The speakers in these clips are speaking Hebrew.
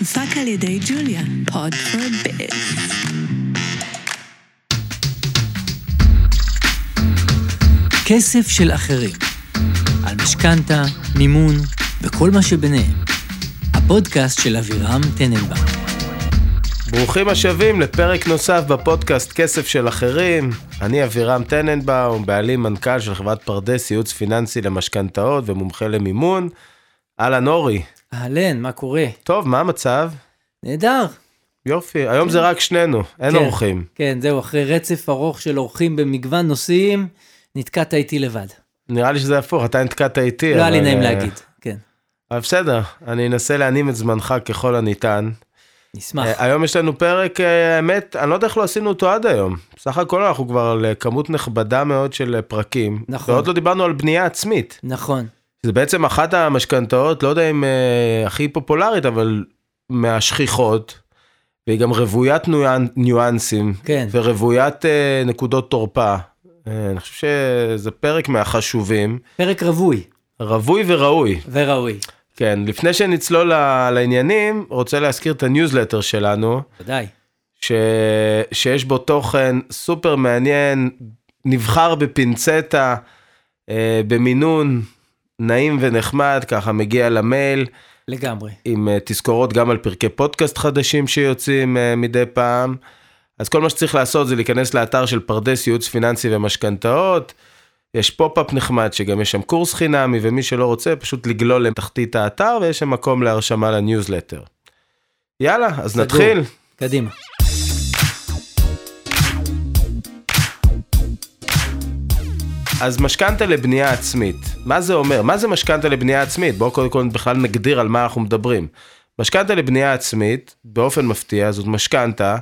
הופק על ידי ג'וליה, Pod for Biz. כסף של אחרים, על משכנתה, מימון וכל מה שביניהם. הפודקאסט של אבירם טננבאום. ברוכים השבים לפרק נוסף בפודקאסט כסף של אחרים. אני אבירם טננבאום, בעלים מנכ"ל של חברת פרדס, ייעוץ פיננסי למשכנתאות ומומחה למימון. אהלן אורי. אהלן, מה קורה? טוב, מה המצב? נהדר. יופי, היום זה רק שנינו, אין כן, אורחים. כן, זהו, אחרי רצף ארוך של אורחים במגוון נושאים, נתקעת איתי לבד. נראה לי שזה הפוך, אתה נתקעת איתי. לא היה לי נעים אה, להגיד, כן. אבל בסדר, אני אנסה להנים את זמנך ככל הניתן. נשמח. אה, היום יש לנו פרק, אה, האמת, אני לא יודע איך לא עשינו אותו עד היום. בסך הכל אנחנו כבר על כמות נכבדה מאוד של פרקים. נכון. ועוד לא דיברנו על בנייה עצמית. נכון. זה בעצם אחת המשכנתאות, לא יודע אם אה, הכי פופולרית, אבל מהשכיחות, והיא גם רוויית ניואנ- ניואנסים, כן. ורוויית אה, נקודות תורפה. אה, אני חושב שזה פרק מהחשובים, פרק רווי רווי וראוי. וראוי. כן, לפני שנצלול לעניינים, רוצה להזכיר את הניוזלטר שלנו, ודאי. ש... שיש בו תוכן סופר מעניין, נבחר בפינצטה, אה, במינון נעים ונחמד, ככה מגיע למייל, לגמרי. עם אה, תזכורות גם על פרקי פודקאסט חדשים שיוצאים אה, מדי פעם. אז כל מה שצריך לעשות זה להיכנס לאתר של פרדס ייעוץ פיננסי ומשכנתאות. יש pop-up נחמד שגם יש שם קורס חינמי ומי שלא רוצה פשוט לגלול לתחתית האתר ויש שם מקום להרשמה לניוזלטר. יאללה, אז סגור. נתחיל. קדימה. אז משכנתה לבנייה עצמית, מה זה אומר? מה זה משכנתה לבנייה עצמית? בואו קודם כל בכלל נגדיר על מה אנחנו מדברים. משכנתה לבנייה עצמית, באופן מפתיע, זאת משכנתה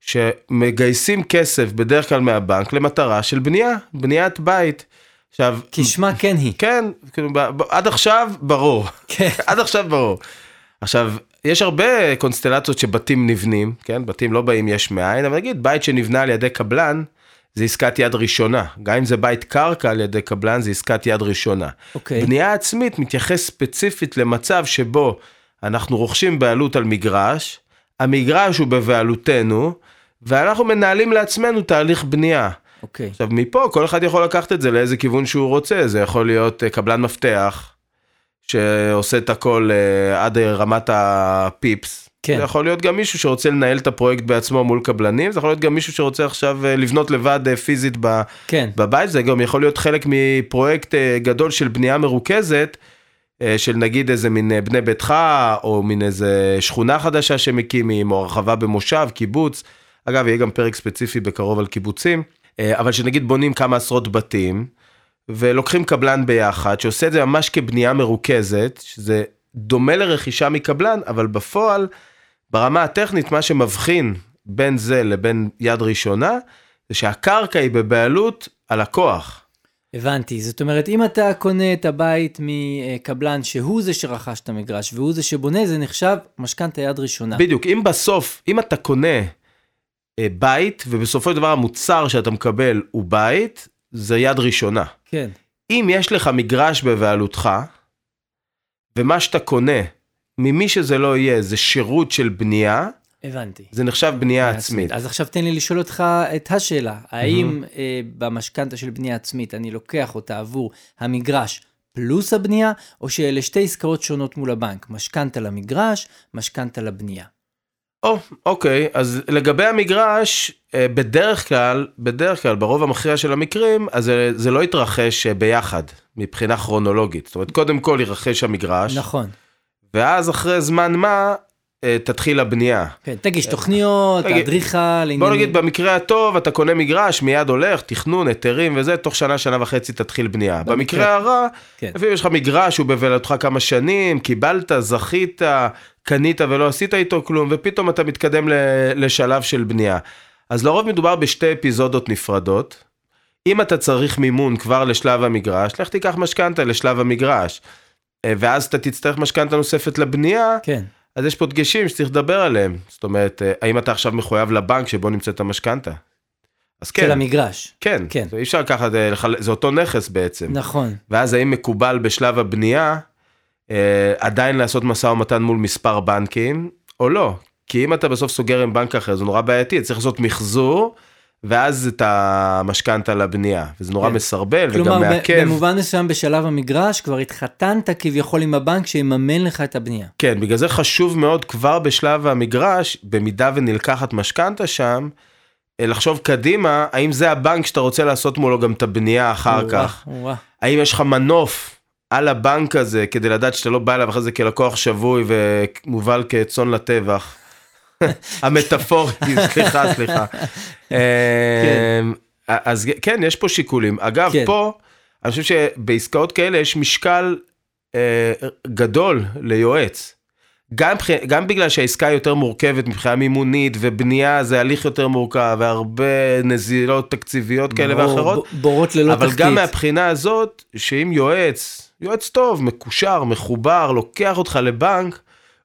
שמגייסים כסף בדרך כלל מהבנק למטרה של בנייה, בניית בית. עכשיו, כשמה כן היא. כן, כאילו, עד עכשיו ברור, כן. עד עכשיו ברור. עכשיו, יש הרבה קונסטלציות שבתים נבנים, כן? בתים לא באים יש מאין, אבל נגיד בית שנבנה על ידי קבלן, זה עסקת יד ראשונה. גם אם זה בית קרקע על ידי קבלן, זה עסקת יד ראשונה. אוקיי. בנייה עצמית מתייחס ספציפית למצב שבו אנחנו רוכשים בעלות על מגרש, המגרש הוא בבעלותנו, ואנחנו מנהלים לעצמנו תהליך בנייה. אוקיי. עכשיו מפה כל אחד יכול לקחת את זה לאיזה כיוון שהוא רוצה, זה יכול להיות אה, קבלן מפתח, שעושה את הכל אה, עד אה, רמת הפיפס. כן. זה יכול להיות גם מישהו שרוצה לנהל את הפרויקט בעצמו מול קבלנים, זה יכול להיות גם מישהו שרוצה עכשיו אה, לבנות לבד אה, פיזית ב, כן. בבית, זה גם יכול להיות חלק מפרויקט אה, גדול של בנייה מרוכזת, של נגיד איזה מין בני ביתך, או מין איזה שכונה חדשה שמקימים, או הרחבה במושב, קיבוץ. אגב, יהיה גם פרק ספציפי בקרוב על קיבוצים, אבל שנגיד בונים כמה עשרות בתים, ולוקחים קבלן ביחד, שעושה את זה ממש כבנייה מרוכזת, שזה דומה לרכישה מקבלן, אבל בפועל, ברמה הטכנית, מה שמבחין בין זה לבין יד ראשונה, זה שהקרקע היא בבעלות הלקוח. הבנתי. זאת אומרת, אם אתה קונה את הבית מקבלן שהוא זה שרכש את המגרש והוא זה שבונה, זה נחשב משכנתה יד ראשונה. בדיוק, אם בסוף, אם אתה קונה אה, בית, ובסופו של דבר המוצר שאתה מקבל הוא בית, זה יד ראשונה. כן. אם יש לך מגרש בבעלותך, ומה שאתה קונה, ממי שזה לא יהיה, זה שירות של בנייה, הבנתי. זה נחשב בנייה עצמית. אז עכשיו תן לי לשאול אותך את השאלה, האם אה, במשכנתה של בנייה עצמית אני לוקח אותה עבור המגרש פלוס הבנייה, או שאלה שתי עסקאות שונות מול הבנק, משכנתה למגרש, משכנתה לבנייה. או, אוקיי, אז לגבי המגרש, אה, בדרך כלל, בדרך כלל, ברוב המכריע של המקרים, אז זה, זה לא יתרחש אה, ביחד, מבחינה כרונולוגית. זאת אומרת, קודם כל יירכש המגרש, נכון. ואז אחרי זמן מה, אה, תתחיל הבנייה. כן, תגיש תוכניות, אדריכל, בוא עניינים. נגיד במקרה הטוב אתה קונה מגרש מיד הולך תכנון היתרים וזה תוך שנה שנה וחצי תתחיל בנייה. במקרה הרע כן. לפעמים יש לך מגרש הוא בבעלותך כמה שנים קיבלת זכית קנית ולא עשית איתו כלום ופתאום אתה מתקדם לשלב של בנייה. אז לרוב מדובר בשתי אפיזודות נפרדות. אם אתה צריך מימון כבר לשלב המגרש לך תיקח משכנתה לשלב המגרש. אה, ואז אתה תצטרך משכנתה נוספת לבנייה. כן, אז יש פה דגשים שצריך לדבר עליהם. זאת אומרת, אה, האם אתה עכשיו מחויב לבנק שבו נמצאת המשכנתה? אז כן, של המגרש. כן, כן. אי אפשר לחל- זה אותו נכס בעצם. נכון, ואז האם מקובל בשלב הבנייה אה, עדיין לעשות משא ומתן מול מספר בנקים, או לא. כי אם אתה בסוף סוגר עם בנק אחר זה נורא בעייתי, צריך לעשות מחזור. ואז את המשכנתה לבנייה, וזה נורא כן. מסרבל וגם כלומר, ב- מעכב. במובן מסוים בשלב המגרש כבר התחתנת כביכול עם הבנק שיממן לך את הבנייה. כן, בגלל זה חשוב מאוד כבר בשלב המגרש, במידה ונלקחת משכנתה שם, אה, לחשוב קדימה, האם זה הבנק שאתה רוצה לעשות מולו גם את הבנייה אחר כך? וואו, וואו. האם יש לך מנוף על הבנק הזה כדי לדעת שאתה לא בא אליו אחרי זה כלקוח שבוי ומובל כצאן לטבח? המטאפורי, סליחה, סליחה. אמ, אז כן, יש פה שיקולים. אגב, כן. פה, אני חושב שבעסקאות כאלה יש משקל אה, גדול ליועץ. גם, גם בגלל שהעסקה היא יותר מורכבת מבחינה מימונית ובנייה זה הליך יותר מורכב והרבה נזילות תקציביות כאלה ברור, ואחרות. ב- בורות ללא אבל תחתית. גם מהבחינה הזאת, שאם יועץ, יועץ טוב, מקושר, מחובר, לוקח אותך לבנק,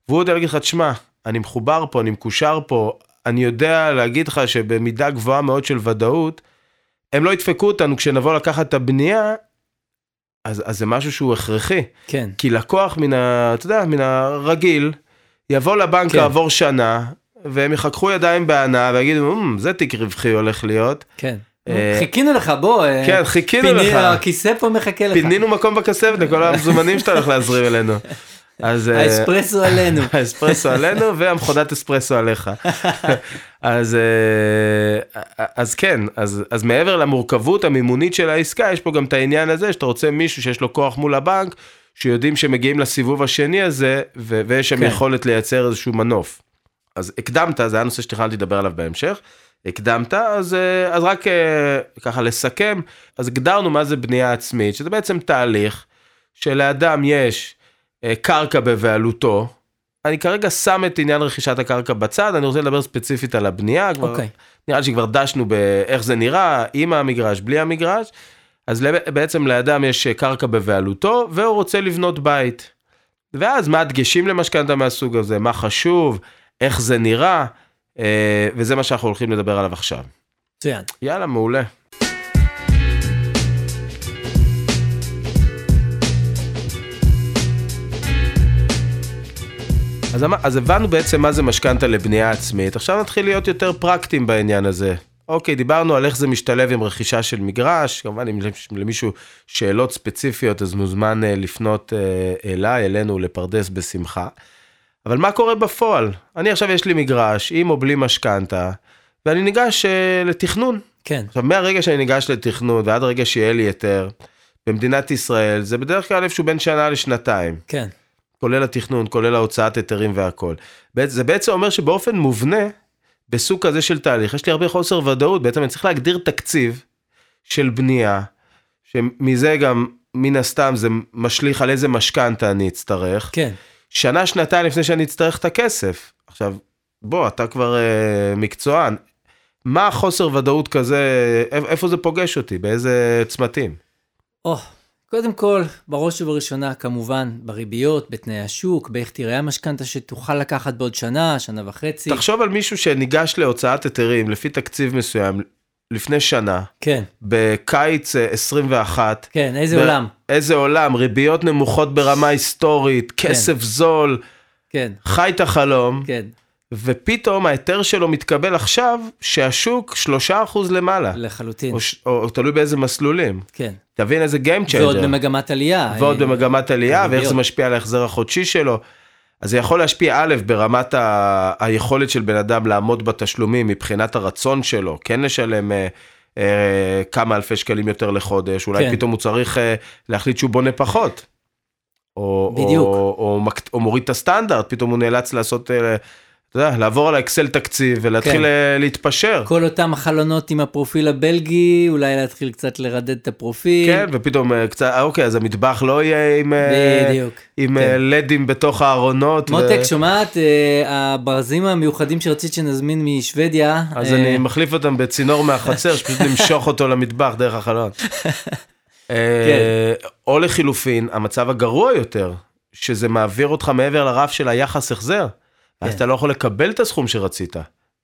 והוא יודע להגיד לך, תשמע, אני מחובר פה, אני מקושר פה, אני יודע להגיד לך שבמידה גבוהה מאוד של ודאות, הם לא ידפקו אותנו כשנבוא לקחת את הבנייה, אז, אז זה משהו שהוא הכרחי. כן, כי לקוח מן ה... אתה יודע, מן הרגיל, יבוא לבנק כן. כעבור שנה, והם יחככו ידיים בהנאה ויגידו, "אמ, זה תיק רווחי הולך להיות. כן. אה, חיכינו לך, בוא. אה, כן, חיכינו לך. הכיסא פה מחכה לך. פינינו מקום בכספת לכל המזומנים שאתה הולך להזרים אלינו. אז אה, האספרסו עלינו. האספרסו עלינו והמכונת אספרסו עליך. אז אה, אז כן אז אז מעבר למורכבות המימונית של העסקה יש פה גם את העניין הזה שאתה רוצה מישהו שיש לו כוח מול הבנק שיודעים שמגיעים לסיבוב השני הזה ו- ויש שם כן. יכולת לייצר איזשהו מנוף. אז הקדמת זה היה נושא שתכננתי לדבר עליו בהמשך. הקדמת אז אה, אז רק ככה לסכם אז הגדרנו מה זה בנייה עצמית שזה בעצם תהליך שלאדם יש קרקע בבעלותו. אני כרגע שם את עניין רכישת הקרקע בצד, אני רוצה לדבר ספציפית על הבנייה, כבר, אוקיי. נראה לי שכבר דשנו באיך זה נראה, עם המגרש, בלי המגרש, אז בעצם לאדם יש אה, קרקע בבעלותו, והוא רוצה לבנות בית. ואז מה הדגשים למשכנתה מהסוג הזה, מה חשוב, איך זה נראה, אה, וזה מה שאנחנו הולכים לדבר עליו עכשיו. מצוין. יאללה, מעולה. אז, אז הבנו בעצם מה זה משכנתה לבנייה עצמית, עכשיו נתחיל להיות יותר פרקטיים בעניין הזה. אוקיי, דיברנו על איך זה משתלב עם רכישה של מגרש, כמובן אם יש למישהו שאלות ספציפיות אז מוזמן אה, לפנות אה, אליי, אלינו לפרדס בשמחה. אבל מה קורה בפועל? אני עכשיו יש לי מגרש, עם או בלי משכנתה, ואני ניגש אה, לתכנון. כן. עכשיו, מהרגע שאני ניגש לתכנון ועד הרגע שיהיה לי היתר, במדינת ישראל, זה בדרך כלל איפשהו בין שנה לשנתיים, כן. כולל התכנון, כולל ההוצאת היתרים והכל. זה בעצם אומר שבאופן מובנה, בסוג כזה של תהליך, יש לי הרבה חוסר ודאות, בעצם אני צריך להגדיר תקציב של בנייה, שמזה גם, מן הסתם, זה משליך על איזה משכנתה אני אצטרך. כן. שנה, שנתיים לפני שאני אצטרך את הכסף. עכשיו, בוא, אתה כבר אה, מקצוען. מה החוסר ודאות כזה, איפ- איפה זה פוגש אותי, באיזה צמתים? או, קודם כל, בראש ובראשונה, כמובן, בריביות, בתנאי השוק, באיך תראה המשכנתה שתוכל לקחת בעוד שנה, שנה וחצי. תחשוב על מישהו שניגש להוצאת היתרים לפי תקציב מסוים לפני שנה, כן, בקיץ אה, 21. כן, איזה ב- עולם. איזה עולם, ריביות נמוכות ברמה היסטורית, כסף זול, כן, חי את החלום, כן, ופתאום ההיתר שלו מתקבל עכשיו שהשוק 3% למעלה. לחלוטין. או, או, או תלוי באיזה מסלולים. כן. תבין איזה Game Changer. ועוד במגמת עלייה. ועוד אה, במגמת עלייה, ואיך. זה משפיע על ההחזר החודשי שלו. אז זה יכול להשפיע א', ברמת ה... היכולת של בן אדם לעמוד בתשלומים מבחינת הרצון שלו, כן לשלם אה, אה, כמה אלפי שקלים יותר לחודש, אולי כן. פתאום הוא צריך אה, להחליט שהוא בונה פחות. או, בדיוק. או, או, מק- או מוריד את הסטנדרט, פתאום הוא נאלץ לעשות, אה, אתה יודע, לעבור על האקסל תקציב ולהתחיל כן. אה, להתפשר. כל אותם החלונות עם הפרופיל הבלגי, אולי להתחיל קצת לרדד את הפרופיל. כן, ופתאום אה, קצת, אה, אוקיי, אז המטבח לא יהיה עם, בדיוק. עם כן. לדים בתוך הארונות. ו- מותק, שומעת? אה, הברזים המיוחדים שרצית שנזמין משוודיה. אז אה, אני מחליף אותם בצינור מהחצר, שפשוט נמשוך אותו למטבח דרך החלון. כן. או לחילופין, המצב הגרוע יותר, שזה מעביר אותך מעבר לרף של היחס החזר, ואז כן. אתה לא יכול לקבל את הסכום שרצית,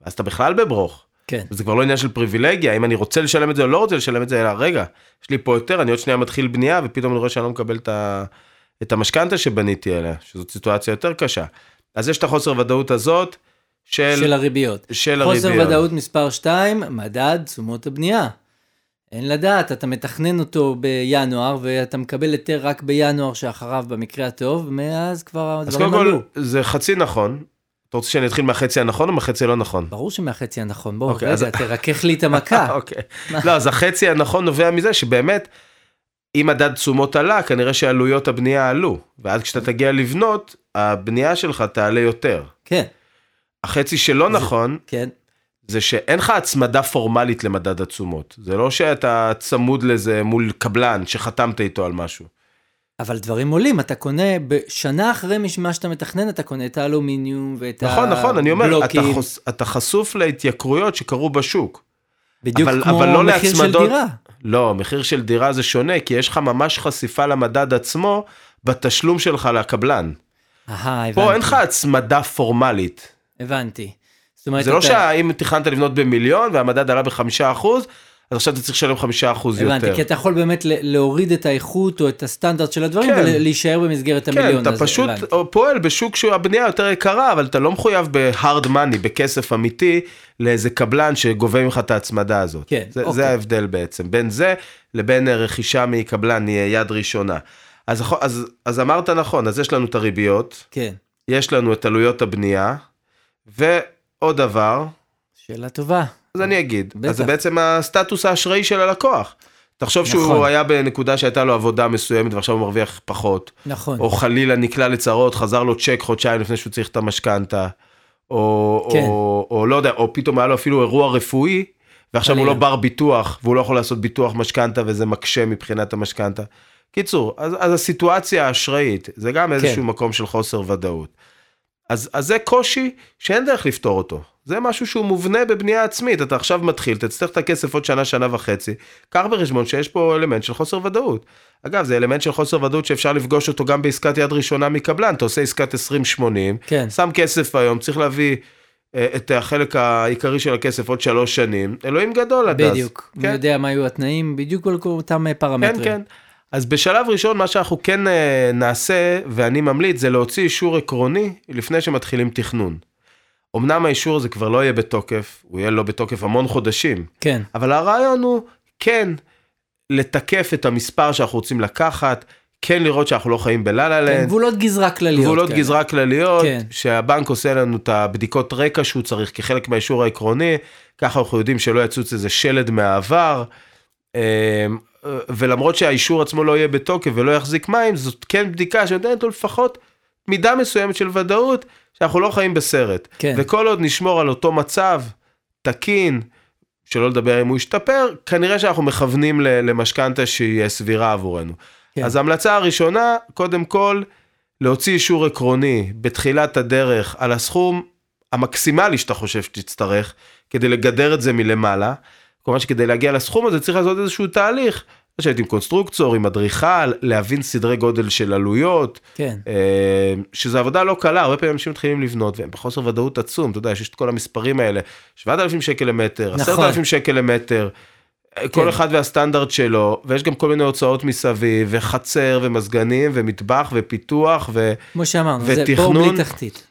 אז אתה בכלל בברוך. כן, זה כבר לא עניין של פריבילגיה, אם אני רוצה לשלם את זה או לא רוצה לשלם את זה, אלא רגע, יש לי פה יותר, אני עוד שנייה מתחיל בנייה, ופתאום אני רואה שאני לא מקבל את ה- את המשכנתה שבניתי עליה, שזאת סיטואציה יותר קשה. אז יש את החוסר ודאות הזאת של, של הריביות. של חוסר הריביות. ודאות מספר 2, מדד תשומות הבנייה. אין לדעת, אתה מתכנן אותו בינואר, ואתה מקבל היתר רק בינואר שאחריו במקרה הטוב, מאז כבר אז הדברים קודם עלו. כל, זה חצי נכון. אתה רוצה שאני אתחיל מהחצי הנכון או מהחצי הלא נכון? ברור שמהחצי הנכון, בוא, אוקיי, רגע, אז- תרכך לי את המכה. אוקיי. לא, אז החצי הנכון נובע מזה שבאמת, אם מדד תשומות עלה, כנראה שעלויות הבנייה עלו. ואז כשאתה תגיע לבנות, הבנייה שלך תעלה יותר. כן, החצי שלא נכון, כן, זה שאין לך הצמדה פורמלית למדד התשומות. זה לא שאתה צמוד לזה מול קבלן שחתמת איתו על משהו. אבל דברים עולים, אתה קונה, בשנה אחרי מה שאתה מתכנן, אתה קונה את האלומיניום ואת נכון, נכון, אני אומר, אתה, הבלוקים, חוס, אתה חשוף להתייקרויות שקרו בשוק. בדיוק אבל- כמו אבל לא מחיר של להצמדות. דירה. לא, מחיר של דירה זה שונה, כי יש לך ממש חשיפה למדד עצמו בתשלום שלך לקבלן. אהה, הבנתי. פה אין לך הצמדה פורמלית. הבנתי. זאת אומרת, זה לא אתה- שאם תכננת לבנות במיליון והמדד עלה בחמישה אחוז, אז עכשיו אתה צריך לשלם חמישה אחוז הבנתי, יותר. כי אתה יכול באמת להוריד את האיכות או את הסטנדרט של הדברים כן. ולהישאר במסגרת כן, המיליון אתה הזה. פשוט הבנתי. פועל בשוק שהבנייה יותר יקרה, אבל אתה לא מחויב ב-hard money, בכסף אמיתי, לאיזה קבלן שגובה ממך את ההצמדה הזאת. כן, זה, אוקיי. זה ההבדל בעצם, בין זה לבין רכישה מקבלן יד ראשונה. אז, אז, אז אמרת נכון, אז יש לנו את הריביות, כן, יש לנו את עלויות הבנייה, ועוד דבר, שאלה טובה. אז אני אגיד, בטח. אז זה בעצם הסטטוס האשראי של הלקוח. תחשוב שהוא נכון. היה בנקודה שהייתה לו עבודה מסוימת ועכשיו הוא מרוויח פחות. נכון. או חלילה נקלע לצרות, חזר לו צ'ק חודשיים לפני שהוא צריך את המשכנתה, או, כן. או, או לא יודע, או פתאום היה לו אפילו אירוע רפואי, ועכשיו הוא חלילה. לא בר ביטוח, והוא לא יכול לעשות ביטוח משכנתה וזה מקשה מבחינת המשכנתה. קיצור, אז, אז הסיטואציה האשראית, זה גם איזשהו מקום של חוסר ודאות. אז, אז זה קושי שאין דרך לפתור אותו. זה משהו שהוא מובנה בבנייה עצמית. אתה עכשיו מתחיל, תצטרך את הכסף עוד שנה, שנה וחצי. קח בחשבון שיש פה אלמנט של חוסר ודאות. אגב, זה אלמנט של חוסר ודאות שאפשר לפגוש אותו גם בעסקת יד ראשונה מקבלן. אתה עושה עסקת 20-80, כן. שם כסף היום, צריך להביא אה, את החלק העיקרי של הכסף עוד שלוש שנים. אלוהים גדול עד אז. בדיוק. מי כן? יודע מה היו התנאים, בדיוק על כל אותם אה, פרמטרים. כן, כן. אז בשלב ראשון, מה שאנחנו כן אה, נעשה, ואני ממליץ, זה להוציא אישור עקרוני לפני שמתחילים תכנון. אמנם האישור הזה כבר לא יהיה בתוקף, הוא יהיה לא בתוקף המון חודשים, כן, אבל הרעיון הוא כן לתקף את המספר שאנחנו רוצים לקחת, כן לראות שאנחנו לא חיים בלה-לה כן, לנד, גבולות גזרה כלליות. גבולות כאלה. גזרה כלליות, כן. שהבנק עושה לנו את הבדיקות רקע שהוא צריך כחלק מהאישור העקרוני, ככה אנחנו יודעים שלא יצוץ איזה שלד מהעבר. אמ, ולמרות שהאישור עצמו לא יהיה בתוקף ולא יחזיק מים, זאת כן בדיקה שנותנת לו לפחות מידה מסוימת של ודאות שאנחנו לא חיים בסרט. כן. וכל עוד נשמור על אותו מצב תקין, שלא לדבר אם הוא ישתפר, כנראה שאנחנו מכוונים למשכנתה שהיא סבירה עבורנו. כן. אז ההמלצה הראשונה, קודם כל, להוציא אישור עקרוני בתחילת הדרך על הסכום המקסימלי שאתה חושב שתצטרך, כדי לגדר את זה מלמעלה. כלומר שכדי להגיע לסכום הזה צריך לעשות איזשהו תהליך, לשבת עם קונסטרוקצור, עם אדריכל, להבין סדרי גודל של עלויות, כן, אה, שזו עבודה לא קלה, הרבה פעמים אנשים מתחילים לבנות והם בחוסר ודאות עצום, אתה יודע, יש את כל המספרים האלה, 7,000 שקל למטר, נכון. 10,000 שקל למטר, אה, כל כן. אחד והסטנדרט שלו, ויש גם כל מיני הוצאות מסביב, וחצר, ומזגנים, ומטבח, ופיתוח, ו... כמו שאמרנו, זה בור ותכנון. בלי תחתית.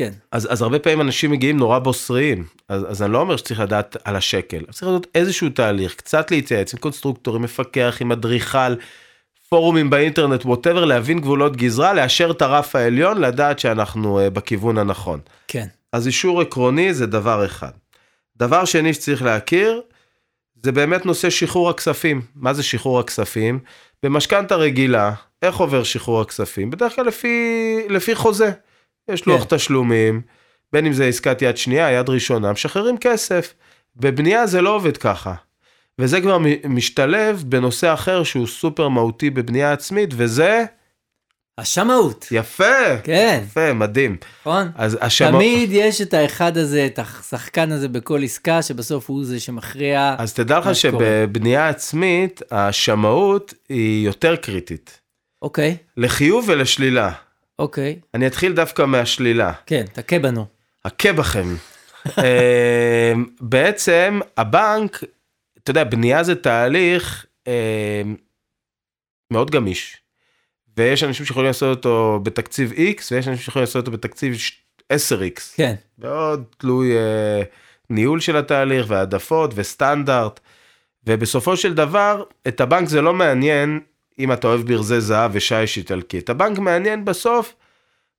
כן, אז, אז הרבה פעמים אנשים מגיעים נורא בוסריים, אז, אז אני לא אומר שצריך לדעת על השקל, צריך לעשות איזשהו תהליך, קצת להתייעץ עם קונסטרוקטור, עם מפקח, עם אדריכל, פורומים באינטרנט, whatever, להבין גבולות גזרה, לאשר את הרף העליון, לדעת שאנחנו אה, בכיוון הנכון. כן, אז אישור עקרוני זה דבר אחד. דבר שני שצריך להכיר, זה באמת נושא שחרור הכספים. מה זה שחרור הכספים? במשכנתה רגילה, איך עובר שחרור הכספים? בדרך כלל לפי, לפי חוזה. יש לוח כן. תשלומים, בין אם זה עסקת יד שנייה, יד ראשונה, משחררים כסף. בבנייה זה לא עובד ככה. וזה כבר משתלב בנושא אחר שהוא סופר מהותי בבנייה עצמית, וזה השמאות. יפה, כן, יפה, מדהים. נכון? אז השמאות... תמיד יש את האחד הזה, את השחקן הזה בכל עסקה, שבסוף הוא זה שמכריע. אז תדע לך. שבבנייה עצמית, השמאות היא יותר קריטית. אוקיי, לחיוב ולשלילה. אוקיי, אני אתחיל דווקא מהשלילה. כן, תכה בנו. הכה בכם. אה, בעצם הבנק, אתה יודע, בנייה זה תהליך אה, מאוד גמיש. ויש אנשים שיכולים לעשות אותו בתקציב X, ויש אנשים שיכולים לעשות אותו בתקציב 10X. כן, מאוד תלוי אה, ניהול של התהליך והעדפות וסטנדרט. ובסופו של דבר, את הבנק זה לא מעניין אם אתה אוהב ברזי זהב ושיש איטלקי. את הבנק מעניין בסוף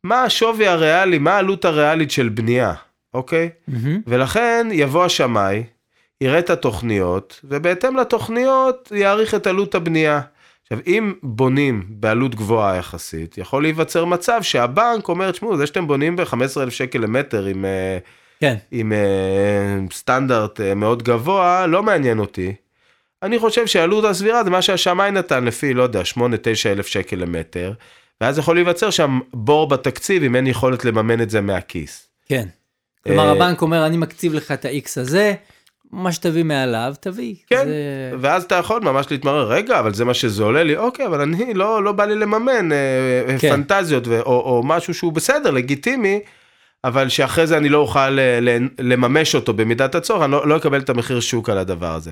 מה השווי הריאלי, מה העלות הריאלית של בנייה, אוקיי? מהמם. ולכן יבוא השמאי, יראה את התוכניות, ובהתאם לתוכניות יעריך את עלות הבנייה. עכשיו, אם בונים בעלות גבוהה יחסית, יכול להיווצר מצב שהבנק אומר, תשמעו, זה שאתם בונים ב-15,000 שקל למטר עם, אה, כן, עם אה, סטנדרט אה, מאוד גבוה, לא מעניין אותי. אני חושב שהעלות הסבירה זה מה שהשמאי נתן לפי, לא יודע, 8-9 אלף שקל למטר, ואז יכול להיווצר שם בור בתקציב אם אין יכולת לממן את זה מהכיס. כן. כלומר, אה, הבנק אומר, אני מקציב לך את ה-X הזה, מה שתביא מעליו, תביא. כן, זה- ואז אתה יכול ממש להתמרר, רגע, אבל זה מה שזה עולה לי, אוקיי, אבל אני, לא, לא בא לי לממן אה, אה, כן. פנטזיות ו, או, או משהו שהוא בסדר, לגיטימי, אבל שאחרי זה אני לא אוכל לממש אותו במידת הצורך, אני לא, לא אקבל את המחיר שוק על הדבר הזה.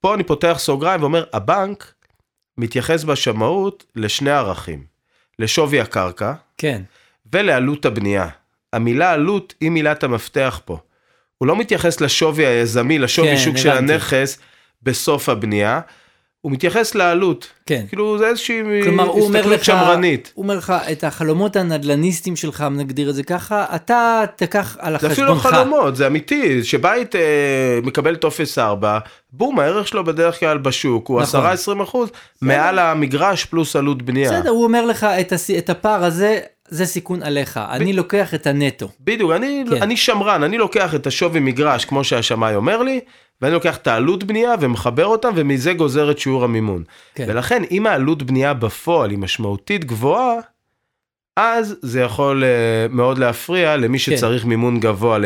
פה אני פותח סוגריים ואומר, הבנק מתייחס בשמאות לשני ערכים, לשווי הקרקע כן, ולעלות הבנייה. המילה עלות היא מילת המפתח פה. הוא לא מתייחס לשווי היזמי, לשווי כן, שוק של. הנכס בסוף הבנייה, הוא מתייחס לעלות. כן. כאילו זה איזושהי הסתכלות שמרנית. הוא אומר לך, את החלומות הנדל"ניסטים שלך, נגדיר את זה ככה, אתה תקח על זה אפילו לא. חלומות, זה אמיתי, שבית אה, מקבל טופס 4, בום, הערך שלו בדרך כלל בשוק הוא נכון. 10-20 אחוז, מעל המגרש פלוס עלות בנייה. בסדר, הוא אומר לך, את, הס... את הפער הזה, זה סיכון עליך, אני לוקח את הנטו. בדיוק, אני, כן. אני שמרן, אני לוקח את השווי מגרש, כמו שהשמאי אומר לי, ואני לוקח את העלות בנייה ומחבר אותם, ומזה גוזר את שיעור המימון. כן. ולכן, אם העלות בנייה בפועל היא משמעותית גבוהה, אז זה יכול uh, מאוד להפריע למי כן. שצריך מימון גבוה uh,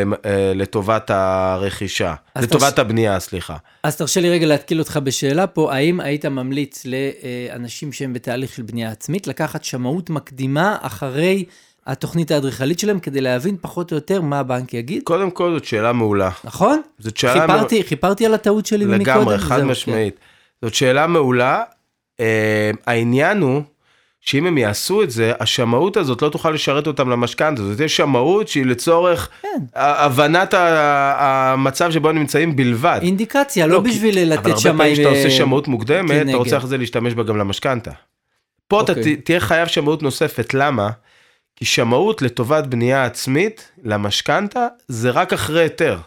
לטובת הרכישה, לטובת תרש- הבנייה, סליחה. אז תרשה לי רגע להתקיל אותך בשאלה פה, האם היית ממליץ לאנשים שהם בתהליך של בנייה עצמית לקחת שמאות מקדימה אחרי התוכנית האדריכלית שלהם כדי להבין פחות או יותר מה הבנק יגיד? קודם כל, זאת שאלה מעולה. נכון? זאת שאלה חיפרתי, חיפרתי על הטעות שלי מקודם? לגמרי, חד זהו, משמעית. זאת שאלה מעולה. אה, העניין הוא שאם הם יעשו את זה, השמאות הזאת לא תוכל לשרת אותם למשכנתה. זאת תהיה שמאות שהיא לצורך כן. הבנת המצב שבו הם נמצאים בלבד. אינדיקציה, לא כי- בשביל אבל לתת הרבה שמאי... פעמים כשאתה אה, עושה שמאות מוקדמת, כנגד. אתה רוצה אחרי זה להשתמש בה גם למשכנתה. פה אתה אוקיי. ת- תהיה חייב שמאות נוספת, למה? כי שמאות לטובת בנייה עצמית למשכנתה זה רק אחרי היתר.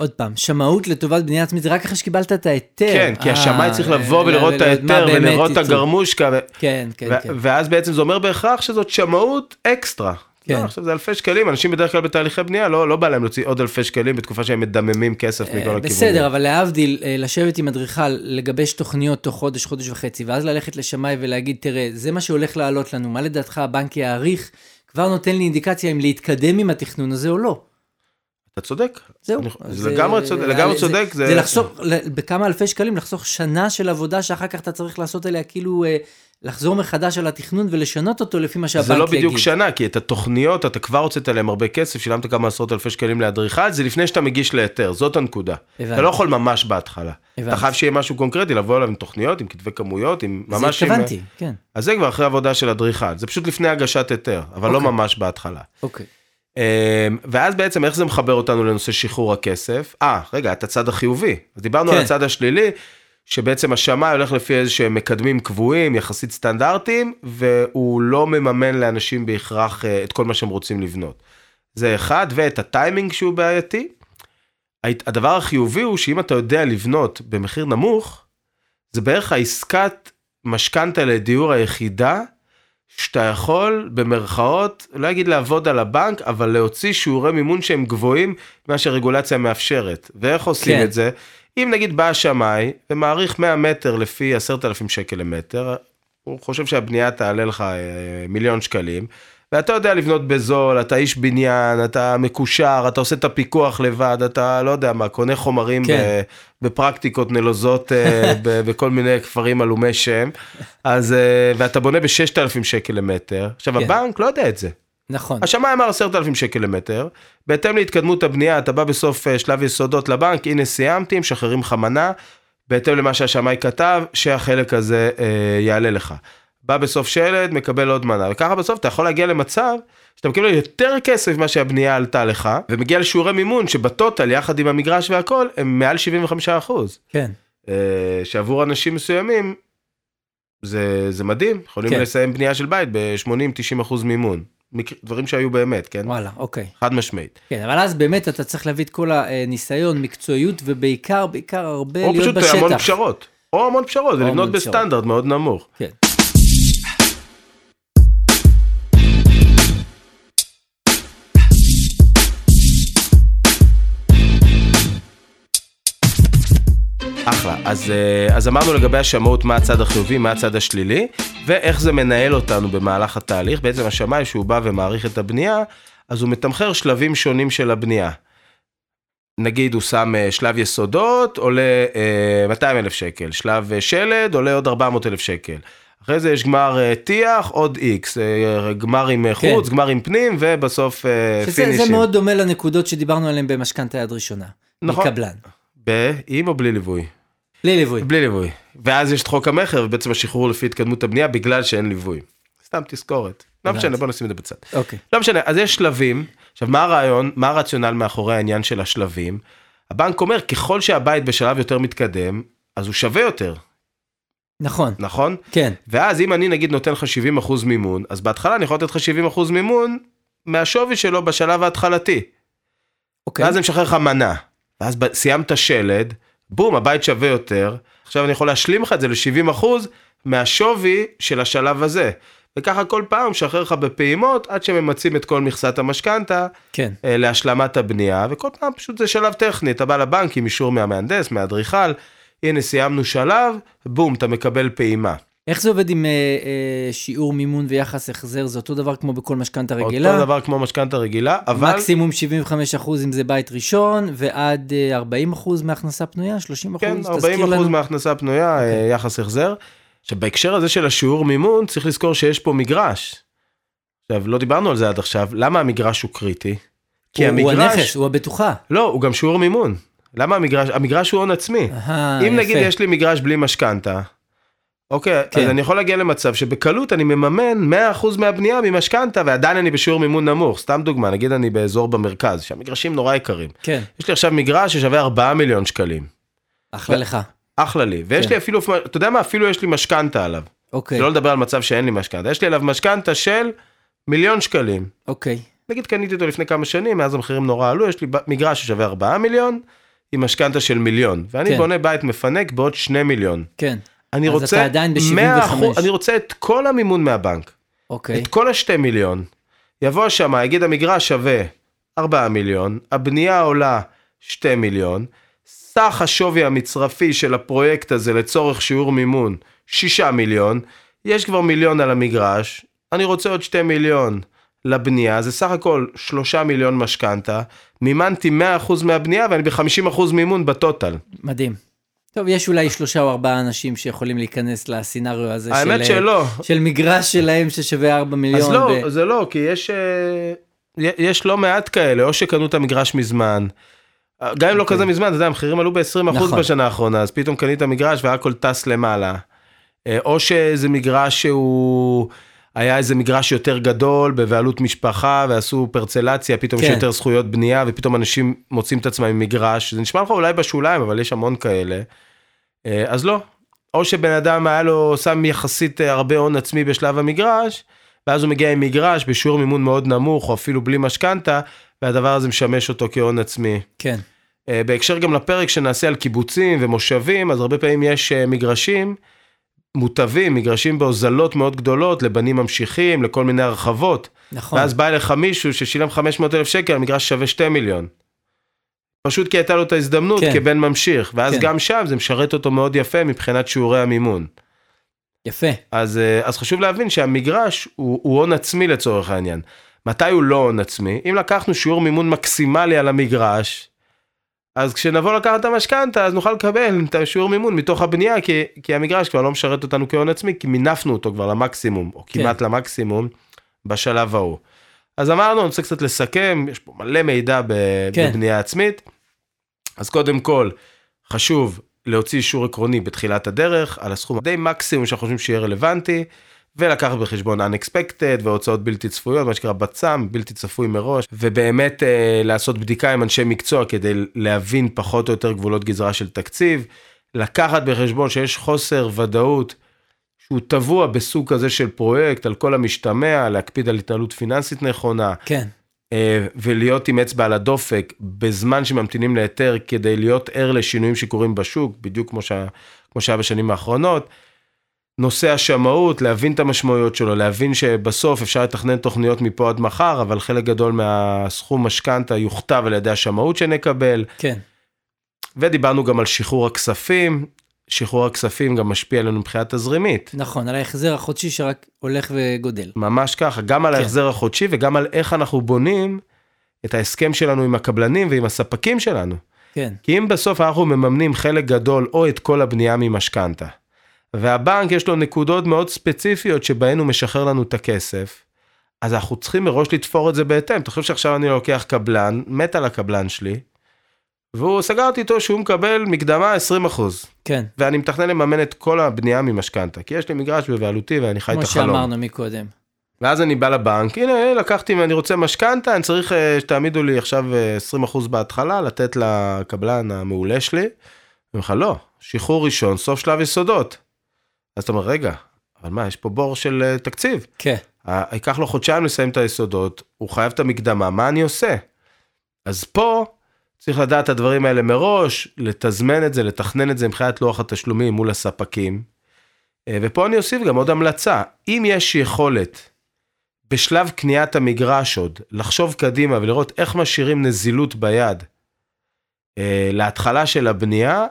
עוד פעם, שמאות לטובת בנייה עצמית זה רק אחרי שקיבלת את ההיתר. כן, כי אה, השמאי צריך לבוא ולראות את ההיתר ולראות את. הגרמושקה. כן, כן, כן. ואז בעצם זה אומר בהכרח שזאת שמאות אקסטרה. כן. לא, עכשיו זה אלפי שקלים, אנשים בדרך כלל בתהליכי בנייה, לא, לא בא להם להוציא עוד אלפי שקלים בתקופה שהם מדממים כסף מכל אה, הכיוונים. בסדר, אבל להבדיל, אה, לשבת עם אדריכל, לגבש תוכניות תוך חודש, חודש וחצי, ואז ללכת לשמאי ולהגיד, תראה, זה מה שהולך לעלות לנו, מה לדעתך הבנק יעריך, כבר נותן לי אינדיקציה אם להתקדם עם התכנון הזה או לא. אתה צודק. זהו. אני- אז זה לגמרי צודק, לגמרי צודק. זה, זה לחסוך, ל- בכמה אלפי שקלים, לחסוך שנה של עבודה שאחר כך אתה צריך לעשות עליה, כאילו אה, לחזור מחדש על התכנון ולשנות אותו לפי מה שהבנק זה יגיד. לא בדיוק שנה, כי את התוכניות, אתה כבר הוצאת עליהן הרבה כסף, שילמת כמה עשרות אלפי שקלים לאדריכל, זה לפני שאתה מגיש להיתר, זאת הנקודה. הבנתי. אתה לא יכול ממש בהתחלה. אתה הבנתי. חייב שיהיה משהו קונקרטי, לבוא אליו עם תוכניות, עם כתבי כמויות, עם זה ממש... עם- התכוונתי, כן. אז זה כבר אחרי עבודה של אדריכל, זה פשוט לפני הגשת היתר, אבל לא אוקיי. ממש בהתחלה. אוקיי. אמ, ואז בעצם איך זה מחבר אותנו לנושא שחרור הכסף? אה, רגע, את הצד החיובי. אז דיברנו כן. על הצד השלילי, שבעצם השמאי הולך לפי איזה שהם מקדמים קבועים, יחסית סטנדרטיים, והוא לא מממן לאנשים בהכרח אה, את כל מה שהם רוצים לבנות. זה אחד, ואת הטיימינג שהוא בעייתי. הדבר החיובי הוא שאם אתה יודע לבנות במחיר נמוך, זה בערך העסקת משכנתה לדיור היחידה שאתה יכול במרכאות, לא אגיד לעבוד על הבנק, אבל להוציא שיעורי מימון שהם גבוהים ממה שהרגולציה מאפשרת. ואיך עושים כן. את זה? אם נגיד בא השמאי ומעריך 100 מטר לפי 10,000 שקל למטר, הוא חושב שהבנייה תעלה לך אה, מיליון שקלים, ואתה יודע לבנות בזול, אתה איש בניין, אתה מקושר, אתה עושה את הפיקוח לבד, אתה לא יודע מה, קונה חומרים כן. בפרקטיקות נלוזות אה, בכל מיני כפרים עלומי שם, אז, אה, ואתה בונה ב-6,000 שקל למטר, עכשיו כן. הבנק לא יודע את זה. נכון. השמאי אמר 10,000 שקל למטר, בהתאם להתקדמות הבנייה, אתה בא בסוף אה, שלב יסודות לבנק, הנה סיימתי, משחררים לך מנה, בהתאם למה שהשמאי כתב, שהחלק הזה אה, יעלה לך. בא בסוף שלד, מקבל עוד מנה, וככה בסוף אתה יכול להגיע למצב שאתה מקבל יותר כסף ממה שהבנייה עלתה לך, ומגיע לשיעורי מימון שבטוטל, יחד עם המגרש והכל, הם מעל 75 אחוז. כן. אה, שעבור אנשים מסוימים, זה, זה מדהים, יכולים כן. לסיים בנייה של בית ב-80-90 אחוז מימון. מקר- דברים שהיו באמת, כן? וואלה, אוקיי. חד משמעית. כן, אבל אז באמת אתה צריך להביא את כל הניסיון, מקצועיות, ובעיקר, בעיקר הרבה או להיות פשוט בשטח. המון פשרות. או המון פשרות, ולבנות. בסטנדרט מאוד נמוך. כן. אחלה. אז, אה, אז אמרנו לגבי השמאות מה הצד החיובי, מה הצד השלילי, ואיך זה מנהל אותנו במהלך התהליך. בעצם השמאי, שהוא בא ומעריך את הבנייה, אז הוא מתמחר שלבים שונים של הבנייה. נגיד הוא שם אה, שלב יסודות, עולה אה, 200 אלף שקל, שלב אה, שלד, עולה עוד 400 אלף שקל. אחרי זה יש גמר אה, טיח, עוד איקס, אה, גמר עם אה, חוץ, כן. גמר עם פנים, ובסוף אה, פינישים. זה מאוד דומה לנקודות שדיברנו עליהן במשכנתה יד ראשונה. נכון. מקבלן. ב- עם או בלי ליווי? בלי ליווי. בלי ליווי. ואז יש את חוק המכר, ובעצם השחרור לפי התקדמות הבנייה בגלל שאין ליווי. סתם תזכורת. לא. משנה, בוא נשים את זה בצד. אוקיי. לא משנה, אז יש שלבים. עכשיו, מה הרעיון, מה הרציונל מאחורי העניין של השלבים? הבנק אומר, ככל שהבית בשלב יותר מתקדם, אז הוא שווה יותר, נכון. נכון? כן. ואז אם אני נגיד נותן לך 70% מימון, אז בהתחלה אני יכול לתת לך 70% מימון מהשווי שלו בשלב ההתחלתי. אוקיי. ואז אני משחרר לך מנה. ואז סיימת שלד, בום, הבית שווה יותר. עכשיו אני יכול להשלים לך את זה ל-70% מהשווי של השלב הזה. וככה כל פעם משחרר לך בפעימות עד שממצים את כל מכסת המשכנתה כן. אה, להשלמת הבנייה, וכל פעם פשוט זה שלב טכני, אתה בא לבנק עם אישור מהמהנדס, מהאדריכל, הנה סיימנו שלב, בום, אתה מקבל פעימה. איך זה עובד עם אה, אה, שיעור מימון ויחס החזר? זה אותו דבר כמו בכל משכנתה רגילה? אותו דבר כמו משכנתה רגילה, אבל... מקסימום 75% אם זה בית ראשון, ועד אה, 40% מהכנסה פנויה, 30%? כן, תזכיר 40 אחוז לנו. מההכנסה הפנויה, אוקיי. אה, יחס החזר. עכשיו, בהקשר הזה של השיעור מימון, צריך לזכור שיש פה מגרש. עכשיו, לא דיברנו על זה עד עכשיו, למה המגרש הוא קריטי? כי הוא, הוא המגרש... הנכס, הוא הבטוחה. לא, הוא גם שיעור מימון. למה המגרש? המגרש הוא הון עצמי. אהה, אם נגיד יפה. יש לי מגרש בלי משכנתה, אוקיי, כן. אז אני יכול להגיע למצב שבקלות אני מממן 100% מהבנייה ממשכנתה ועדיין אני בשיעור מימון נמוך. סתם דוגמה, נגיד אני באזור במרכז, שהמגרשים נורא יקרים. כן, יש לי עכשיו מגרש ששווה 4 מיליון שקלים. אחלה לך. אחלה לי. ויש כן. לי אפילו, אתה יודע מה, אפילו יש לי משכנתה עליו. אוקיי, שלא לדבר על מצב שאין לי משכנתה. יש לי עליו משכנתה של מיליון שקלים. אוקיי. נגיד קניתי אותו לפני כמה שנים, מאז המחירים נורא עלו, יש לי מגרש ששווה 4 מיליון, עם משכנתה של מיליון. ואני כן. בונה בית מפנק בעוד 2 מיליון. כן, אני אז רוצה אתה עדיין ב- 100%, 75. אני רוצה את כל המימון מהבנק, אוקיי. את כל השתי מיליון. יבוא השמאי, יגיד המגרש שווה 4 מיליון, הבנייה עולה 2 מיליון, סך השווי המצרפי של הפרויקט הזה לצורך שיעור מימון 6 מיליון, יש כבר מיליון על המגרש, אני רוצה עוד 2 מיליון לבנייה, זה סך הכל 3 מיליון משכנתה, מימנתי 100% מהבנייה ואני ב-50% מימון בטוטל. מדהים. טוב, יש אולי שלושה או ארבעה אנשים שיכולים להיכנס לסצנריו הזה האמת של, אה, שלא. של מגרש שלהם ששווה 4 מיליון. אז לא, ו- זה לא, כי יש, אה, יש לא מעט כאלה, או שקנו את המגרש מזמן. גם אם לא אוקיי. כזה מזמן, אתה יודע, המחירים עלו ב-20% נכון. בשנה האחרונה, אז פתאום קנית מגרש והכל טס למעלה. אה, או שזה מגרש שהוא, היה איזה מגרש יותר גדול בבעלות משפחה ועשו פרצלציה, פתאום יש כן. יותר זכויות בנייה ופתאום אנשים מוצאים את עצמם עם מגרש, זה נשמע לך אולי בשוליים, אבל יש המון כאלה. אה, אז לא. או שבן אדם היה לו, שם יחסית אה, הרבה הון עצמי בשלב המגרש, ואז הוא מגיע עם מגרש בשיעור מימון מאוד נמוך, או אפילו בלי משכנתה, והדבר הזה משמש אותו כהון עצמי. כן, אה, בהקשר גם לפרק שנעשה על קיבוצים ומושבים, אז הרבה פעמים יש מגרשים מוטבים, מגרשים בהוזלות מאוד גדולות לבנים ממשיכים, לכל מיני הרחבות. נכון. ואז בא אליך מישהו ששילם 500 אלף שקל, המגרש שווה 2 מיליון. פשוט כי הייתה לו את ההזדמנות כן. כבן ממשיך, ואז כן. גם שם זה משרת אותו מאוד יפה מבחינת שיעורי המימון. יפה. אז, אה, אז חשוב להבין שהמגרש הוא, הוא הון עצמי לצורך העניין. מתי הוא לא הון עצמי? אם לקחנו שיעור מימון מקסימלי על המגרש, אז כשנבוא לקחת את המשכנתה, אז נוכל לקבל את השיעור מימון מתוך הבנייה, כי, כי המגרש כבר לא משרת אותנו כהון עצמי, כי מינפנו אותו כבר למקסימום, או כן. כמעט למקסימום, בשלב ההוא. אז אמרנו, אני רוצה קצת לסכם, יש פה מלא מידע ב- כן. בבנייה עצמית. אז קודם כל, חשוב להוציא אישור עקרוני בתחילת הדרך, על הסכום די מקסימום שאנחנו חושבים שיהיה רלוונטי, ולקחת בחשבון unexpected והוצאות בלתי צפויות, מה שנקרא בצ"ם, בלתי צפוי מראש, ובאמת אה, לעשות בדיקה עם אנשי מקצוע כדי להבין פחות או יותר גבולות גזרה של תקציב, לקחת בחשבון שיש חוסר ודאות שהוא טבוע בסוג כזה של פרויקט, על כל המשתמע, להקפיד על התנהלות פיננסית נכונה, כן. אה, ולהיות עם אצבע על הדופק בזמן שממתינים להיתר כדי להיות ער לשינויים שקורים בשוק, בדיוק כמו, שה, כמו שהיה בשנים האחרונות. נושא השמאות, להבין את המשמעויות שלו, להבין שבסוף אפשר לתכנן תוכניות מפה עד מחר, אבל חלק גדול מהסכום משכנתה יוכתב על ידי השמאות שנקבל. כן. ודיברנו גם על שחרור הכספים, שחרור הכספים גם משפיע עלינו מבחינה תזרימית. נכון, על ההחזר החודשי שרק הולך וגודל. ממש ככה, גם על כן. ההחזר החודשי וגם על איך אנחנו בונים את ההסכם שלנו עם הקבלנים ועם הספקים שלנו. כן. כי אם בסוף אנחנו מממנים חלק גדול או את כל הבנייה ממשכנתה, והבנק יש לו נקודות מאוד ספציפיות שבהן הוא משחרר לנו את הכסף, אז אנחנו צריכים מראש לתפור את זה בהתאם. תחשוב שעכשיו אני לוקח קבלן, מת על הקבלן שלי, והוא סגרתי איתו שהוא מקבל מקדמה 20%, כן. ואני מתכנן לממן את כל הבנייה ממשכנתה, כי יש לי מגרש בבעלותי ואני חי את כמו החלום. שאמרנו מקודם. ואז אני בא לבנק, הנה לקחתי ואני רוצה משכנתה, אני צריך אה, שתעמידו לי עכשיו אה, 20% בהתחלה, לתת לקבלן המעולה שלי. אני אומר לך, לא, שחרור ראשון, סוף שלב יסודות. אז אתה אומר, רגע, אבל מה, יש פה בור של אה, תקציב. כן. ייקח לו חודשיים לסיים את היסודות, הוא חייב את המקדמה, מה אני עושה? אז פה צריך לדעת את הדברים האלה מראש, לתזמן את זה, לתכנן את זה מבחינת לוח התשלומים מול הספקים. אה, ופה אני אוסיף גם עוד המלצה, אם יש יכולת בשלב קניית המגרש עוד, לחשוב קדימה ולראות איך משאירים נזילות ביד אה, להתחלה של הבנייה,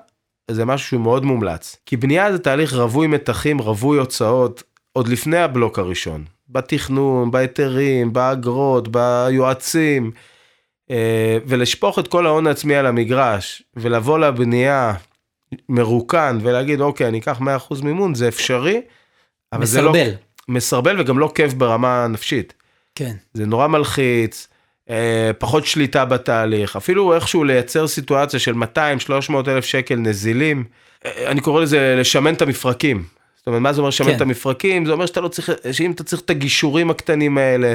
זה משהו מאוד מומלץ. כי בנייה זה תהליך רווי מתחים, רווי הוצאות, עוד לפני הבלוק הראשון. בתכנון, בהיתרים, באגרות, ביועצים, אה, ולשפוך את כל ההון העצמי על המגרש, ולבוא לבנייה מרוקן ולהגיד, אוקיי, אני אקח 100% מימון, זה אפשרי, אבל זה לא... מסרבל. מסרבל וגם לא כיף ברמה נפשית. כן. זה נורא מלחיץ, פחות שליטה בתהליך, אפילו איכשהו לייצר סיטואציה של 200-300 אלף שקל נזילים, אה, אני קורא לזה לשמן את המפרקים. זאת אומרת, מה זה אומר לשמן כן. את המפרקים? זה אומר שאתה לא צריך, שאם אתה צריך את הגישורים הקטנים האלה,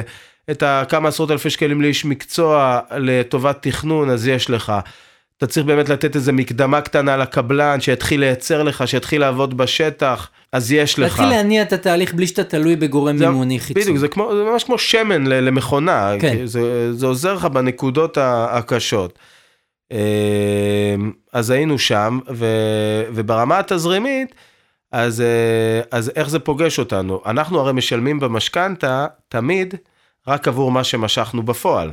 את הכמה עשרות אלפי שקלים לאיש מקצוע לטובת תכנון, אז יש לך. אתה צריך באמת לתת איזה מקדמה קטנה לקבלן, שיתחיל לייצר לך, שיתחיל לעבוד בשטח, אז יש לך. להתחיל להניע את התהליך בלי שאתה תלוי בגורם מימוני חיצוני. בדיוק, זה, כמו, זה ממש כמו שמן למכונה, כן. זה, זה עוזר לך בנקודות הקשות. אה, אז היינו שם, ו, וברמה התזרימית, אז, אה, אז איך זה פוגש אותנו? אנחנו הרי משלמים במשכנתה תמיד רק עבור מה שמשכנו בפועל.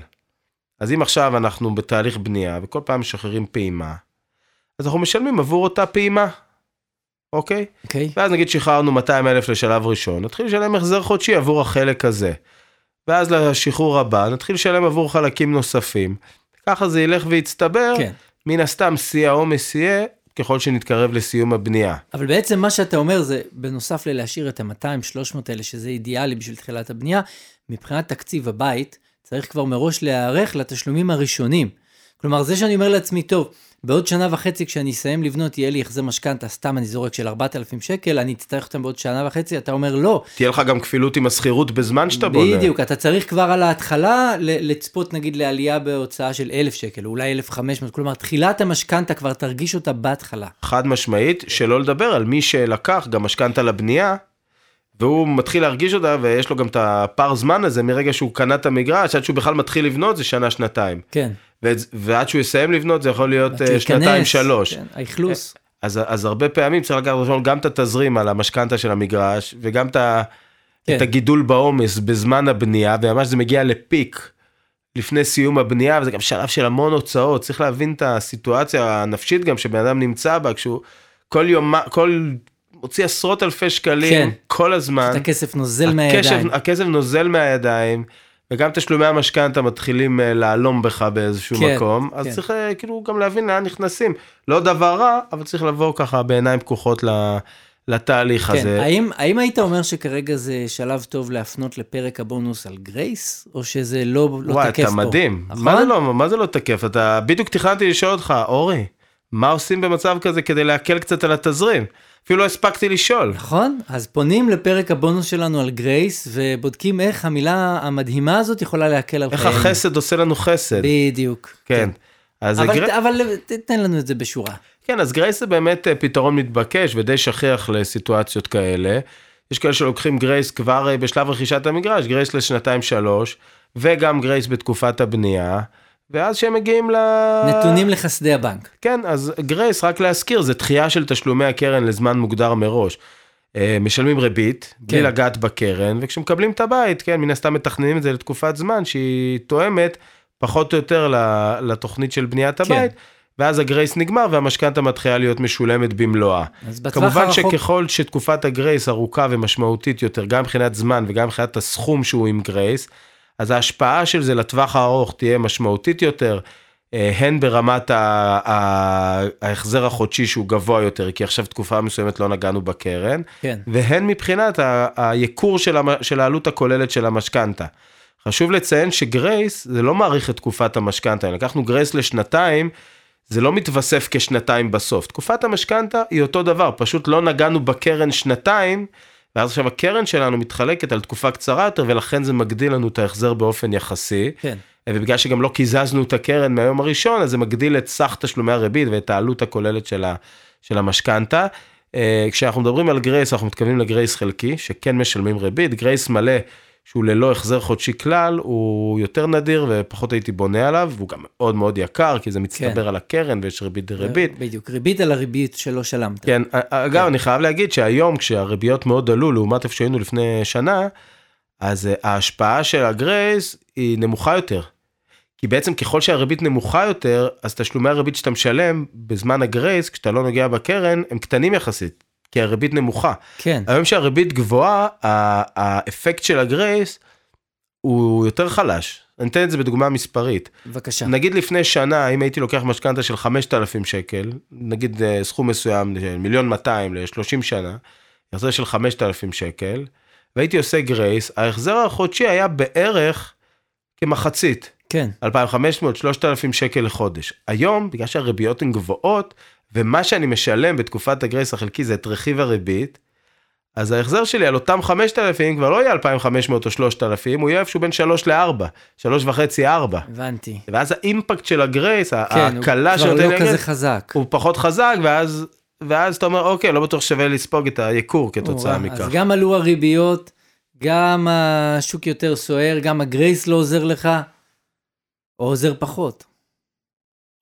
אז אם עכשיו אנחנו בתהליך בנייה וכל פעם משחררים פעימה, אז אנחנו משלמים עבור אותה פעימה, אוקיי? אוקיי? ואז נגיד שחררנו 200 אלף לשלב ראשון, נתחיל לשלם החזר חודשי עבור החלק הזה. ואז לשחרור הבא נתחיל לשלם עבור חלקים נוספים. ככה זה ילך ויצטבר, כן. מן הסתם שיא העומס יהיה ככל שנתקרב לסיום הבנייה. אבל בעצם מה שאתה אומר זה, בנוסף ללהשאיר את ה-200-300 האלה, שזה אידיאלי בשביל תחילת הבנייה, מבחינת תקציב הבית, צריך כבר מראש להיערך לתשלומים הראשונים. כלומר, זה שאני אומר לעצמי, טוב, בעוד שנה וחצי כשאני אסיים לבנות, יהיה לי החזר משכנתה, סתם אני זורק של 4,000 שקל, אני אצטרך אותם בעוד שנה וחצי, אתה אומר לא. תהיה לך גם כפילות עם השכירות בזמן שאתה בונה. בדיוק, אתה צריך כבר על ההתחלה לצפות נגיד לעלייה בהוצאה של 1,000 שקל, או אולי 1,500, כלומר, תחילת המשכנתה כבר תרגיש אותה בהתחלה. חד משמעית, שלא לדבר על מי שלקח גם משכנתה לבנייה, והוא מתחיל להרגיש אותה, ויש לו גם את הפער זמן הזה מרגע שהוא קנה את המגרש, עד שהוא בכלל מתחיל לבנות זה שנה, שנתיים. כן. ועד שהוא יסיים לבנות זה יכול להיות אה, שנתיים, שלוש. כן, האכלוס. אז, אז הרבה פעמים צריך לקחת בחשבון גם את התזרים על המשכנתה של המגרש, וגם את, כן. את הגידול בעומס בזמן הבנייה, וממש זה מגיע לפיק לפני סיום הבנייה, וזה גם שלב של המון הוצאות, צריך להבין את הסיטואציה הנפשית גם שבן אדם נמצא בה, כשהוא כל יום, כל, מוציא עשרות אלפי שקלים כן. כל הזמן. את הכסף נוזל מהידיים. הקשב, הכסף נוזל מהידיים, וגם תשלומי המשכנתה מתחילים אה, להלום בך באיזשהו כן, מקום, אז כן. צריך אה, כאילו גם להבין לאן נכנסים. לא דבר רע, אבל צריך לבוא ככה בעיניים פקוחות ל- לתהליך כן, הזה. האם, האם היית אומר שכרגע זה שלב טוב להפנות לפרק הבונוס על גרייס, או שזה לא, לא וואי, תקף אתה פה? מדהים. נכון? מה זה לא, מה זה לא תקף? אתה בדיוק תכננתי לשאול אותך, אורי, מה עושים במצב כזה כדי להקל קצת על התזרים? אפילו לא הספקתי לשאול. נכון? אז פונים לפרק הבונוס שלנו על גרייס, ובודקים איך המילה המדהימה הזאת יכולה להקל על איך חיינו. החסד עושה לנו חסד. בדיוק. כן. אז אבל, הגר- אבל תתן לנו את זה בשורה. כן, אז גרייס זה באמת אה, פתרון מתבקש ודי שכיח לסיטואציות כאלה. יש כאלה שלוקחים גרייס כבר אה, בשלב רכישת המגרש, גרייס לשנתיים שלוש, וגם גרייס בתקופת הבנייה, ואז כשהם מגיעים ל... נתונים לחסדי הבנק. כן, אז גרייס, רק להזכיר, זה דחייה של תשלומי הקרן לזמן מוגדר מראש. אה, משלמים ריבית, בלי כן. לגעת בקרן, וכשמקבלים את הבית, כן, מן הסתם מתכננים את זה לתקופת זמן שהיא תואמת פחות או יותר לתוכנית של בניית כן. הבית, ואז הגרייס נגמר והמשכנתה מתחילה להיות משולמת במלואה. אז בטווח כמובן הרחוק... שככל שתקופת הגרייס ארוכה ומשמעותית יותר, גם מבחינת זמן וגם מבחינת הסכום שהוא עם גרייס, אז ההשפעה של זה לטווח הארוך תהיה משמעותית יותר, אה, הן ברמת ההחזר החודשי שהוא גבוה יותר, כי עכשיו תקופה מסוימת לא נגענו בקרן, כן. והן מבחינת היקור של, המ- של העלות הכוללת של המשכנתה. חשוב לציין שגרייס זה לא מאריך את תקופת המשכנתה, אם לקחנו גרייס לשנתיים, זה לא מתווסף כשנתיים בסוף. תקופת המשכנתה היא אותו דבר, פשוט לא נגענו בקרן שנתיים, ואז עכשיו הקרן שלנו מתחלקת על תקופה קצרה יותר, ולכן זה מגדיל לנו את ההחזר באופן יחסי. כן. ובגלל שגם לא קיזזנו את הקרן מהיום הראשון, אז זה מגדיל את סך תשלומי הריבית ואת העלות הכוללת של, ה, של המשכנתה. אה, כשאנחנו מדברים על גרייס, אנחנו מתכוונים לגרייס חלקי, שכן משלמים ריבית. גרייס מלא, שהוא ללא החזר חודשי כלל, הוא יותר נדיר ופחות הייתי בונה עליו, והוא גם מאוד מאוד יקר, כי זה מצטבר כן. על הקרן ויש ריבית דריבית. בדיוק, ריבית על הריבית שלא שלמת. כן, אגב, אני חייב להגיד שהיום כשהריביות מאוד עלו לעומת איפה שהיינו לפני שנה, אז אה, ההשפעה של הגרייס היא נמוכה יותר. כי בעצם ככל שהריבית נמוכה יותר, אז תשלומי הריבית שאתה משלם בזמן הגרייס, כשאתה לא נוגע בקרן, הם קטנים יחסית, כי הריבית נמוכה. כן. היום שהריבית גבוהה, האפקט של הגרייס הוא יותר חלש. אני אתן את זה בדוגמה מספרית. בבקשה. נגיד לפני שנה, אם הייתי לוקח משכנתה של 5,000 שקל, נגיד אה, סכום מסוים, של מיליון 200 ל-30 שנה, החזר של 5,000 שקל, והייתי עושה גרייס, ההחזר החודשי היה בערך כמחצית, כן. 2,500, 3,000 שקל לחודש. היום, בגלל שהריביות הן גבוהות, ומה שאני משלם בתקופת הגרייס החלקי זה את רכיב הריבית, אז ההחזר שלי על אותם 5,000 כבר לא יהיה 2,500 או 3,000, הוא יהיה איפשהו בין 3 ל-4, 3 וחצי 4. הבנתי. ואז האימפקט של הגרייס, כן, ההקלה הוא שנותן כבר לי לא כזה הגרייס, חזק. הוא פחות חזק, ואז, ואז אתה אומר, אוקיי, לא בטוח שווה לספוג את היקור כתוצאה או-אה, מכך. אז גם עלו הריביות, גם השוק יותר סוער, גם הגרייס לא עוזר לך, או עוזר פחות.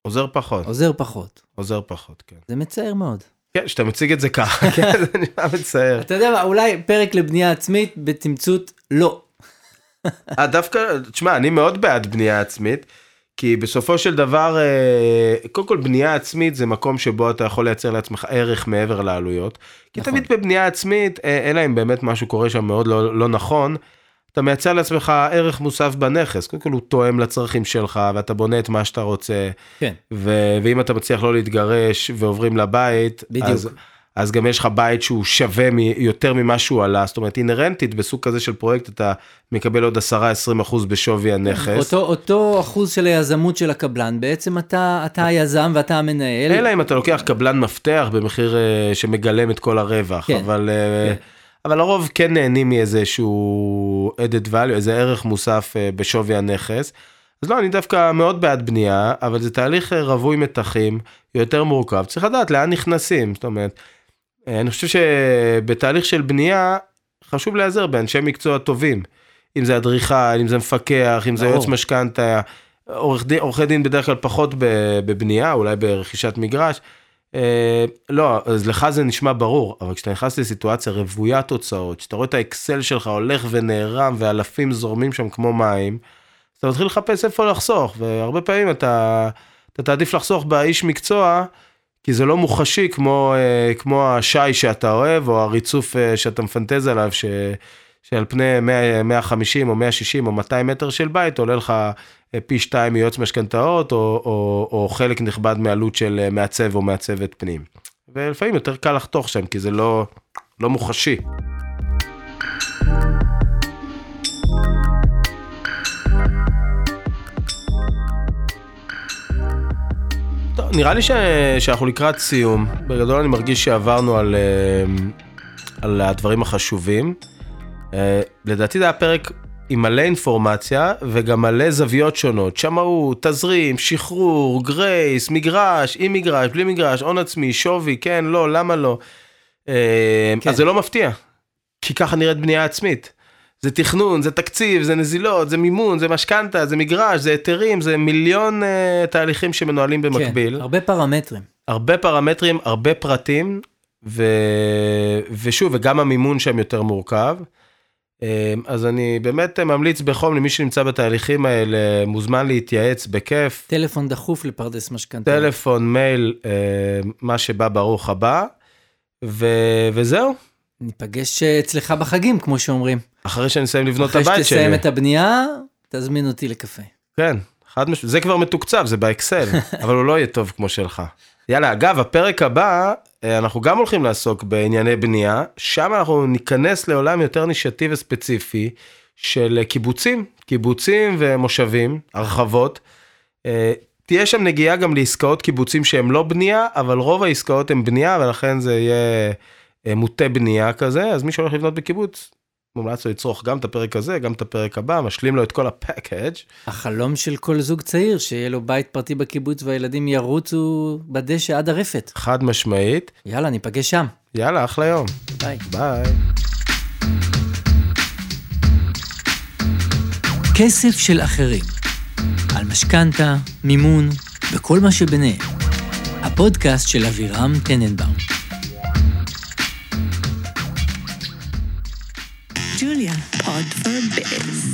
עוזר פחות, עוזר פחות. עוזר פחות, כן. זה מצער מאוד. כן, שאתה מציג את זה ככה, כן, זה נראה מצער. אתה יודע מה, אולי פרק לבנייה עצמית, בתמצות, לא. אה, דווקא, תשמע, אני מאוד בעד בנייה עצמית, כי בסופו של דבר, אה, קודם כל בנייה עצמית זה מקום שבו אתה יכול לייצר לעצמך ערך מעבר לעלויות. כי נכון. תמיד בבנייה עצמית, אה, אלא אם באמת משהו קורה שם מאוד לא, לא נכון, אתה מייצר לעצמך ערך מוסף בנכס. קודם כל הוא תואם לצרכים שלך, ואתה בונה את מה שאתה רוצה, כן. ו- ואם אתה מצליח לא להתגרש ועוברים לבית, בדיוק. אז, אז גם יש לך בית שהוא שווה מ- יותר ממה שהוא עלה, זאת אומרת אינהרנטית בסוג כזה של פרויקט אתה מקבל עוד 10-20 אחוז בשווי הנכס. אותו, אותו אחוז של היזמות של הקבלן, בעצם אתה, אתה היזם ואתה המנהל. אלא אם אתה לוקח קבלן מפתח במחיר אה, שמגלם את כל הרווח, כן, אבל, אה, כן. אבל לרוב כן נהנים מאיזשהו added value, איזה ערך מוסף אה, בשווי הנכס. אז לא, אני דווקא מאוד בעד בנייה, אבל זה תהליך אה, רווי מתחים, יותר מורכב, צריך לדעת לאן נכנסים, זאת אומרת, אה, אני חושב שבתהליך של בנייה, חשוב להיעזר באנשי מקצוע טובים, אם זה אדריכל, אם זה מפקח, אם זה. יועץ משכנתה, עורכי דין בדרך כלל פחות בבנייה, אולי ברכישת מגרש. אה, לא, אז לך זה נשמע ברור, אבל כשאתה נכנס לסיטואציה רוויית תוצאות, שאתה רואה את האקסל שלך הולך ונערם ואלפים זורמים שם כמו מים, אתה מתחיל לחפש איפה לחסוך, והרבה פעמים אתה, אתה תעדיף לחסוך באיש מקצוע, כי זה לא מוחשי כמו, אה, כמו השי שאתה אוהב, או הריצוף אה, שאתה מפנטז עליו, ש, שעל פני 100, 150 או 160 או 200 מטר של בית עולה לך אה, פי שתיים מיועץ משכנתאות, או, או, או חלק נכבד מעלות של אה, מעצב או מעצבת פנים. ולפעמים יותר קל לחתוך שם, כי זה לא, לא מוחשי. נראה לי ש... שאנחנו לקראת סיום. בגדול אני מרגיש שעברנו על, אה, על הדברים החשובים. אה, לדעתי זה היה פרק עם מלא אינפורמציה וגם מלא זוויות שונות. שמאות, תזרים, שחרור, גרייס, מגרש, עם מגרש, בלי מגרש, הון עצמי, שווי, כן, לא, למה לא. אה, כן. אז זה לא מפתיע, כי ככה נראית בנייה עצמית. זה תכנון, זה תקציב, זה נזילות, זה מימון, זה משכנתה, זה מגרש, זה היתרים, זה מיליון uh, תהליכים שמנוהלים במקביל. כן, הרבה פרמטרים. הרבה פרמטרים, הרבה פרטים, ו... ושוב, וגם המימון שם יותר מורכב. אה, אז אני באמת ממליץ בחום למי שנמצא בתהליכים האלה, מוזמן להתייעץ בכיף. טלפון דחוף לפרדס משכנתה. טלפון, מייל, אה, מה שבא ברוך הבא, ו... וזהו. ניפגש אה, אצלך בחגים, כמו שאומרים. אחרי שאני אסיים לבנות את אחרי הבית שלי. שתסיים את הבנייה, תזמין אותי לקפה. כן, חד משמעית, זה כבר מתוקצב, זה באקסל, אבל הוא לא יהיה טוב כמו שלך. יאללה, אגב, הפרק הבא, אנחנו גם הולכים לעסוק בענייני בנייה, שם אנחנו ניכנס לעולם יותר נישתי וספציפי של אה, קיבוצים, קיבוצים ומושבים, הרחבות. אה, תהיה שם נגיעה גם לעסקאות קיבוצים שהם לא בנייה, אבל רוב העסקאות הן בנייה, ולכן זה יהיה אה, מוטה בנייה כזה, אז מי שהולך לבנות בקיבוץ, מומלץ לו לצרוך גם את הפרק הזה, גם את הפרק הבא, משלים לו את כל הפאקג'. החלום של כל זוג צעיר, שיהיה לו בית פרטי בקיבוץ והילדים ירוצו בדשא עד הרפת. חד משמעית. יאללה, ניפגש שם. יאללה, אחלה יום. ביי. ביי. כסף של אחרים. על משכנתה, מימון וכל מה שביניהם. הפודקאסט של אבירם טננבאום. Julia, Pod for Biz.